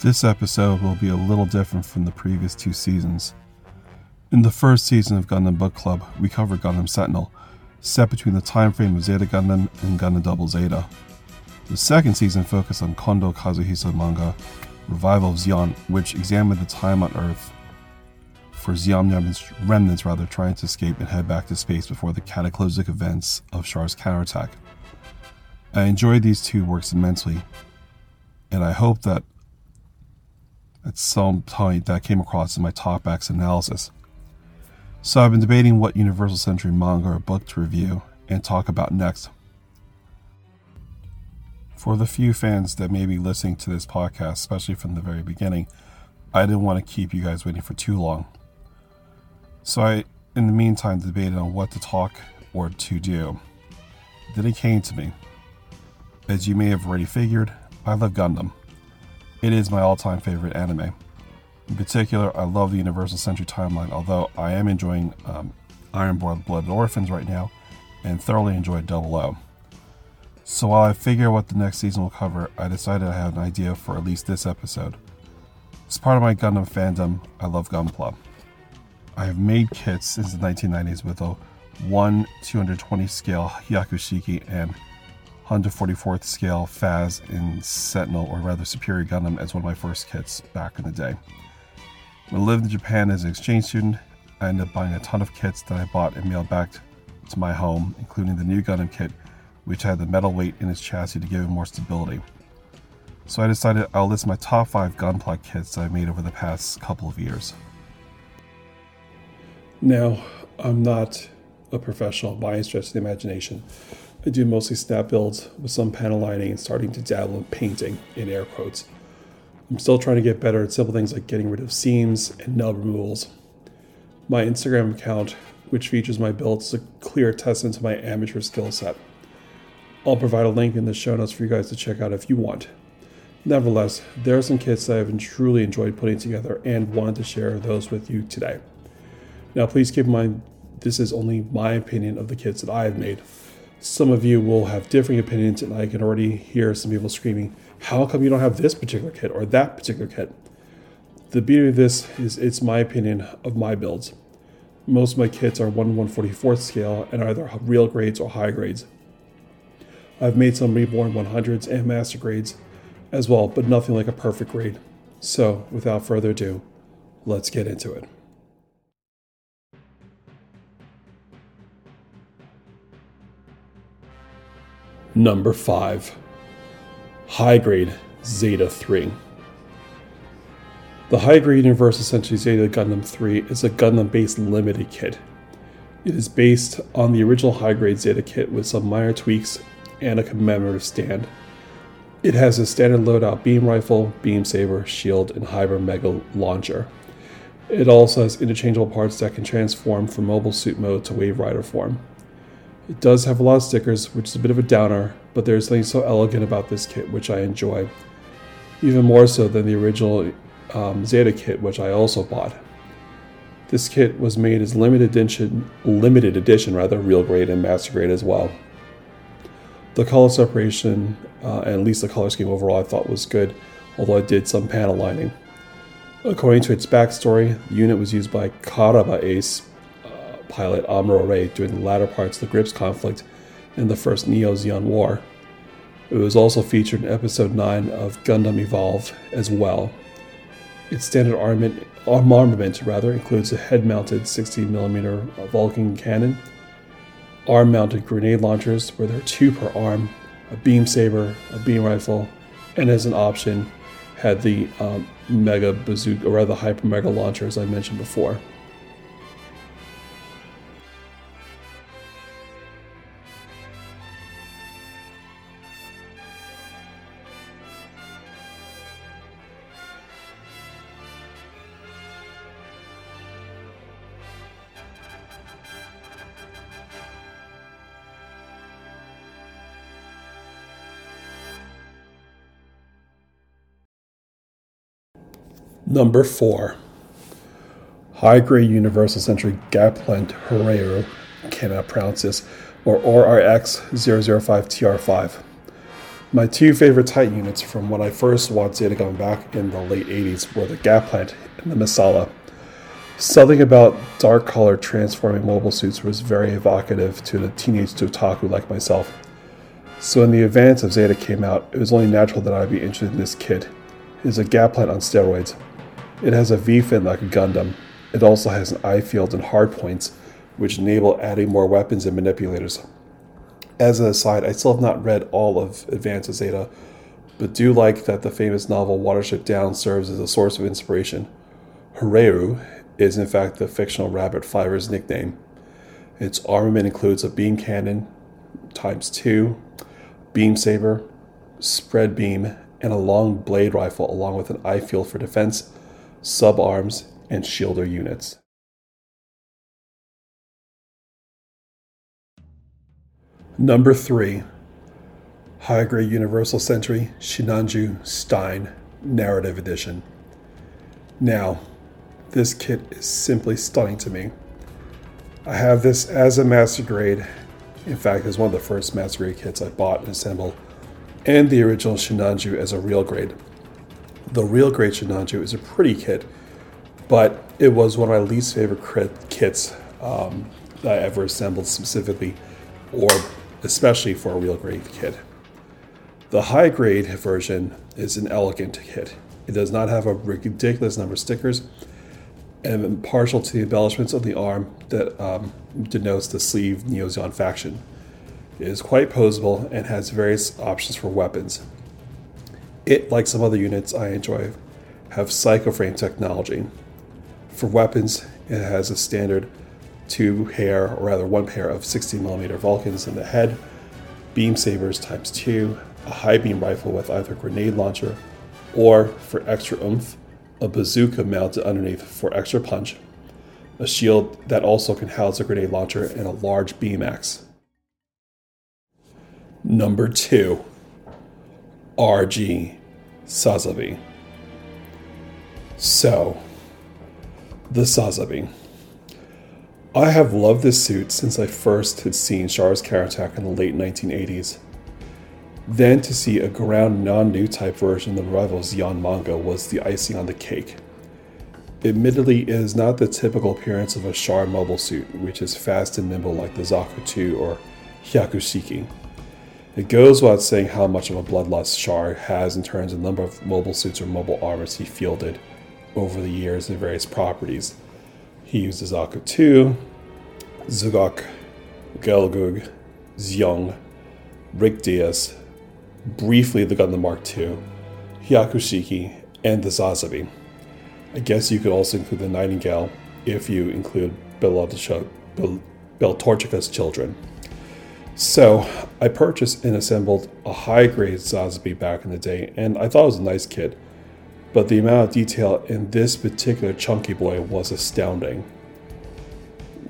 This episode will be a little different from the previous two seasons. In the first season of Gundam Book Club, we covered Gundam Sentinel, set between the time frame of Zeta Gundam and Gundam Double Zeta. The second season focused on Kondo Kazuhisa manga, Revival of Zeon, which examined the time on Earth for Zeon remnants, remnants rather trying to escape and head back to space before the cataclysmic events of Char's counterattack. I enjoyed these two works immensely, and I hope that at some point that I came across in my talkbacks analysis. So I've been debating what Universal Century manga or book to review and talk about next. For the few fans that may be listening to this podcast, especially from the very beginning, I didn't want to keep you guys waiting for too long. So I, in the meantime, debated on what to talk or to do. Then it came to me. As you may have already figured, I love Gundam. It is my all time favorite anime. In particular, I love the Universal Century timeline, although I am enjoying um, Iron Blooded Orphans right now and thoroughly enjoyed Double O. So while I figure out what the next season will cover, I decided I have an idea for at least this episode. As part of my Gundam fandom, I love Gunpla. I have made kits since the 1990s with a 1 220 scale Hyakushiki and 144th scale FAZZ in Sentinel, or rather Superior Gundam, as one of my first kits back in the day. When I lived in Japan as an exchange student, I ended up buying a ton of kits that I bought and mailed back to my home, including the Nu Gundam kit, which had the metal weight in its chassis to give it more stability. So I decided I'll list my top 5 Gunpla kits that I've made over the past couple of years. Now, I'm not a professional by any stretch of the imagination. I do mostly snap builds with some panel lining and starting to dabble in painting, in air quotes. I'm still trying to get better at simple things like getting rid of seams and nub removals. My Instagram account, which features my builds, is a clear testament to my amateur skill set. I'll provide a link in the show notes for you guys to check out if you want. Nevertheless, there are some kits that I've truly enjoyed putting together and wanted to share those with you today. Now, please keep in mind this is only my opinion of the kits that I have made. Some of you will have differing opinions, and I can already hear some people screaming, How come you don't have this particular kit or that particular kit? The beauty of this is it's my opinion of my builds. Most of my kits are 1 144th scale and either real grades or high grades. I've made some reborn 100s and master grades as well, but nothing like a perfect grade. So, without further ado, let's get into it. Number 5 High Grade Zeta 3. The High Grade Universe Century Zeta Gundam 3 is a Gundam Base limited kit. It is based on the original High Grade Zeta kit with some minor tweaks and a commemorative stand. It has a standard loadout beam rifle, beam saber, shield, and Hyper Mega launcher. It also has interchangeable parts that can transform from mobile suit mode to Wave Rider form. It does have a lot of stickers, which is a bit of a downer, but there's something so elegant about this kit which I enjoy, even more so than the original um, Zeta kit, which I also bought. This kit was made as limited edition, limited edition rather, real grade and master grade as well. The color separation, uh, and at least the color scheme overall, I thought was good, although it did some panel lining. According to its backstory, the unit was used by Karaba Ace pilot Amuro Ray during the latter parts of the Gryps conflict in the first Neo Zeon War. It was also featured in Episode 9 of Gundam Evolve as well. Its standard armament, armament rather, includes a head mounted 60mm Vulcan cannon, arm mounted grenade launchers, where there are two per arm, a beam saber, a beam rifle, and as an option, had the um, Mega Bazooka, or rather the Hyper Mega launcher, as I mentioned before. Number 4. High grade Universal Century Gaplant Herrero, cannot pronounce this, or RRX 005 TR5. My two favorite Titan units from when I first watched Zeta going back in the late 80s were the Gaplant and the Messala. Something about dark colored transforming mobile suits was very evocative to the teenage otaku like myself. So when the advance of Zeta came out, it was only natural that I'd be interested in this kit. It is a Gaplant on steroids. It has a V-fin like a Gundam. It also has an I-field and hard points, which enable adding more weapons and manipulators. As an aside, I still have not read all of Advanced Zeta, but do like that the famous novel Watership Down serves as a source of inspiration. Hareru is in fact the fictional Rabbit Fiver's nickname. Its armament includes a beam cannon times two, beam saber, spread beam, and a long blade rifle, along with an I-field for defense, sub arms, and shielder units. Number three, High Grade Universal Century Shinanju Stein Narrative Edition. Now, this kit is simply stunning to me. I have this as a master grade. In fact, it's one of the first master grade kits I bought and assembled, and the original Shinanju as a real grade. The real grade Shinanju is a pretty kit, but it was one of my least favorite kits um, I ever assembled specifically, or especially for a real grade kit. The high grade version is an elegant kit. It does not have a ridiculous number of stickers and partial to the embellishments of the arm that um, denotes the sleeve Neozeon faction. It is quite posable and has various options for weapons. It, like some other units I enjoy, have psychoframe technology. For weapons, it has a standard two pair, or rather one pair of 60mm Vulcans in the head, beam sabers times two, a high beam rifle with either grenade launcher or, for extra oomph, a bazooka mounted underneath for extra punch, a shield that also can house a grenade launcher, and a large beam axe. Number 2 RG Sazabi. So, the Sazabi. I have loved this suit since I first had seen Char's counterattack in the late 1980s. Then to see a ground non-new type version of the rival's Zeon manga was the icing on the cake. Admittedly, it is not the typical appearance of a Char mobile suit, which is fast and nimble like the Zaku 2 or Hyakushiki. It goes without saying how much of a bloodlust Char has in terms of the number of mobile suits or mobile armors he fielded over the years in various properties. He used Zaku 2, Z'Gok, Gelgoog, Zeong, Rick Dias, briefly the Gundam Mark II, Hyakushiki, and the Sazabi. I guess you could also include the Nightingale if you include Beltorchika's children. So, I purchased and assembled a high grade Sazabi back in the day, and I thought it was a nice kit, but the amount of detail in this particular chunky boy was astounding.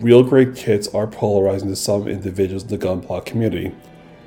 Real grade kits are polarizing to some individuals in the Gunpla community,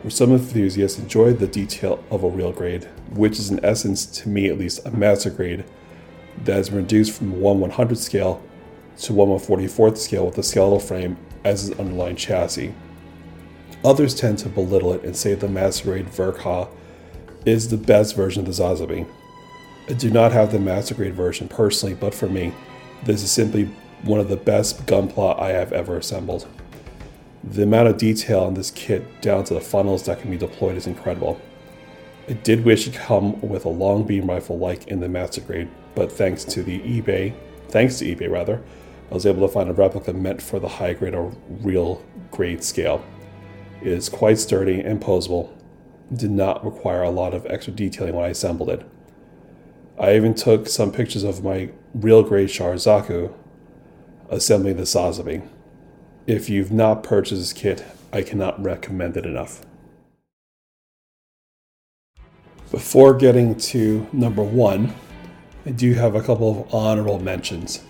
where some enthusiasts enjoy the detail of a real grade, which is in essence, to me at least, a master grade that is reduced from 1 100 scale to 1 144th scale with a skeletal frame as its underlying chassis. Others tend to belittle it and say the master grade Ver.Ka is the best version of the Sazabi. I do not have the master grade version personally, but for me, this is simply one of the best gunpla I have ever assembled. The amount of detail in this kit down to the funnels that can be deployed is incredible. I did wish it come with a long beam rifle like in the Master Grade, but thanks to the eBay, thanks to eBay rather, I was able to find a replica meant for the high grade or real grade scale. Is quite sturdy and posable, did not require a lot of extra detailing when I assembled it. I even took some pictures of my real grade Zaku assembling the Sazabi. If you've not purchased this kit, I cannot recommend it enough. Before getting to number one, I do have a couple of honorable mentions.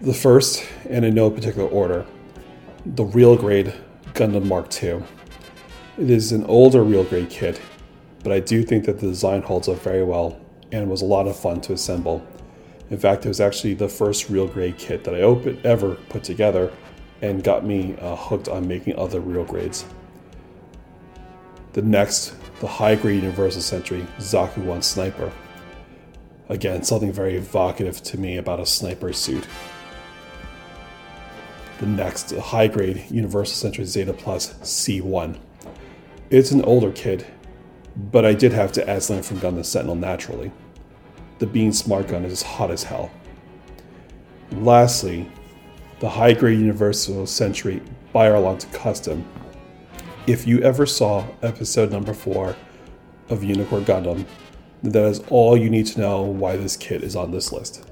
The first, and in no particular order, the real grade Gundam Mark II. It is an older real grade kit, but I do think that the design holds up very well and was a lot of fun to assemble. In fact, it was actually the first real grade kit that I ever put together and got me uh, hooked on making other real grades. The next the high grade Universal Century Zaku 1 Sniper. Again, something very evocative to me about a sniper suit. The next, high grade Universal Century Zeta Plus C1. It's an older kit, but I did have to add something from Gundam Sentinel naturally. The Beam Smart Gun is hot as hell. Lastly, the high grade Universal Century to Custom. If you ever saw episode number 4 of Unicorn Gundam, that is all you need to know why this kit is on this list.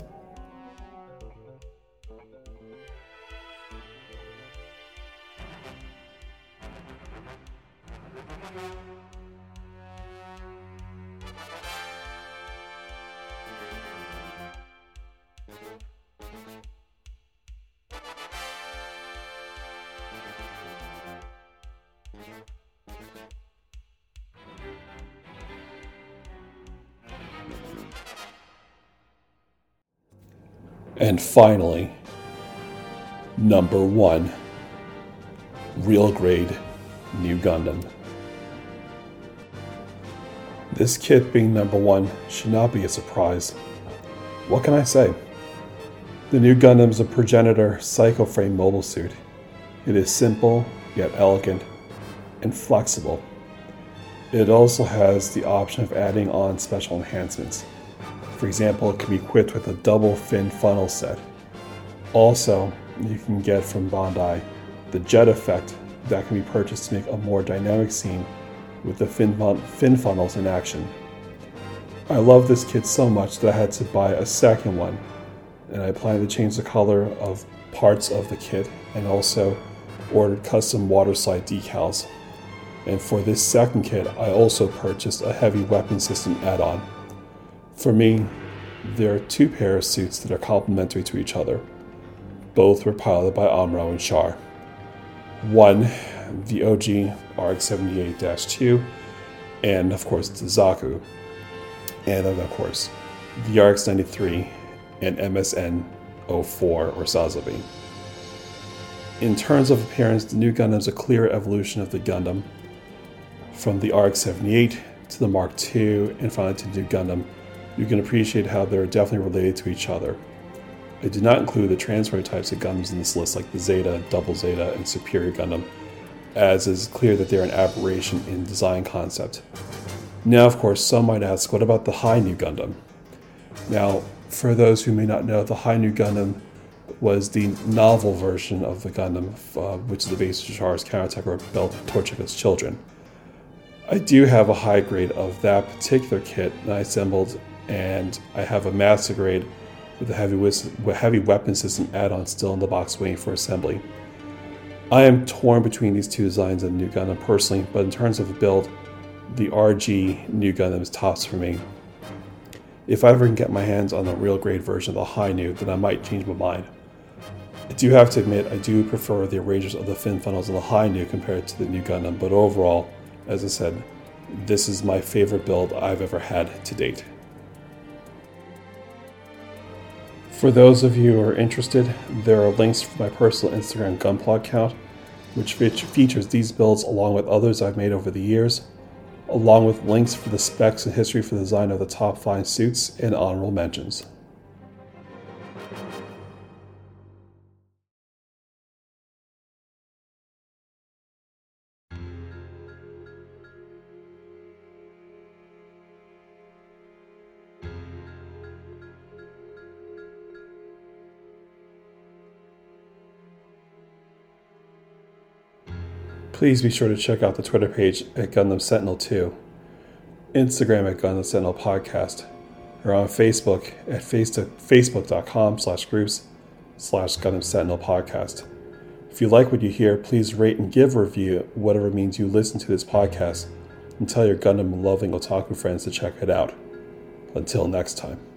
And finally, number one, real grade Nu Gundam. This kit being number one should not be a surprise. What can I say? The Nu Gundam is a progenitor Psycho Frame mobile suit. It is simple, yet elegant, and flexible. It also has the option of adding on special enhancements. For example, it can be equipped with a double fin funnel set. Also, you can get from Bandai the jet effect that can be purchased to make a more dynamic scene with the fin, fun- fin funnels in action. I love this kit so much that I had to buy a second one, and I plan to change the color of parts of the kit and also ordered custom water slide decals. And for this second kit, I also purchased a heavy weapon system add on. For me, there are two pair of suits that are complementary to each other. Both were piloted by Amuro and Char. One, the OG RX 78 2, and of course the Zaku, and of course the RX 93 and MSN 04 or Sazabi. In terms of appearance, the Nu Gundam is a clear evolution of the Gundam, from the RX 78 to the Mark II, and finally to the Nu Gundam you can appreciate how they're definitely related to each other. I did not include the transfer types of Gundams in this list, like the Zeta, Double Zeta, and Superior Gundam, as it is clear that they're an aberration in design concept. Now, of course, some might ask, what about the Hi-Nu Gundam? Now, for those who may not know, the Hi-Nu Gundam was the novel version of the Gundam, uh, which is the base of Char's counterattack or Bell Torchica's children. I do have a high grade of that particular kit that I assembled and I have a master grade with a heavy, heavy weapon system add-on still in the box waiting for assembly. I am torn between these two designs of Nu Gundam personally, but in terms of build, the RG Nu Gundam is tops for me. If I ever can get my hands on the real grade version of the Hi-Nu, then I might change my mind. I do have to admit, I do prefer the arrangements of the fin funnels of the Hi-Nu compared to the Nu Gundam, but overall, as I said, this is my favorite build I've ever had to date. For those of you who are interested, there are links for my personal Instagram Gunpla account, which features these builds along with others I've made over the years, along with links for the specs and history for the design of the top 5 suits and honorable mentions. Please be sure to check out the Twitter page at Gundam Sentinel 2, Instagram at Gundam Sentinel Podcast, or on Facebook at facebook.com slash groups slash Gundam Sentinel Podcast. If you like what you hear, please rate and give a review, whatever means you listen to this podcast, and tell your Gundam loving otaku friends to check it out. Until next time.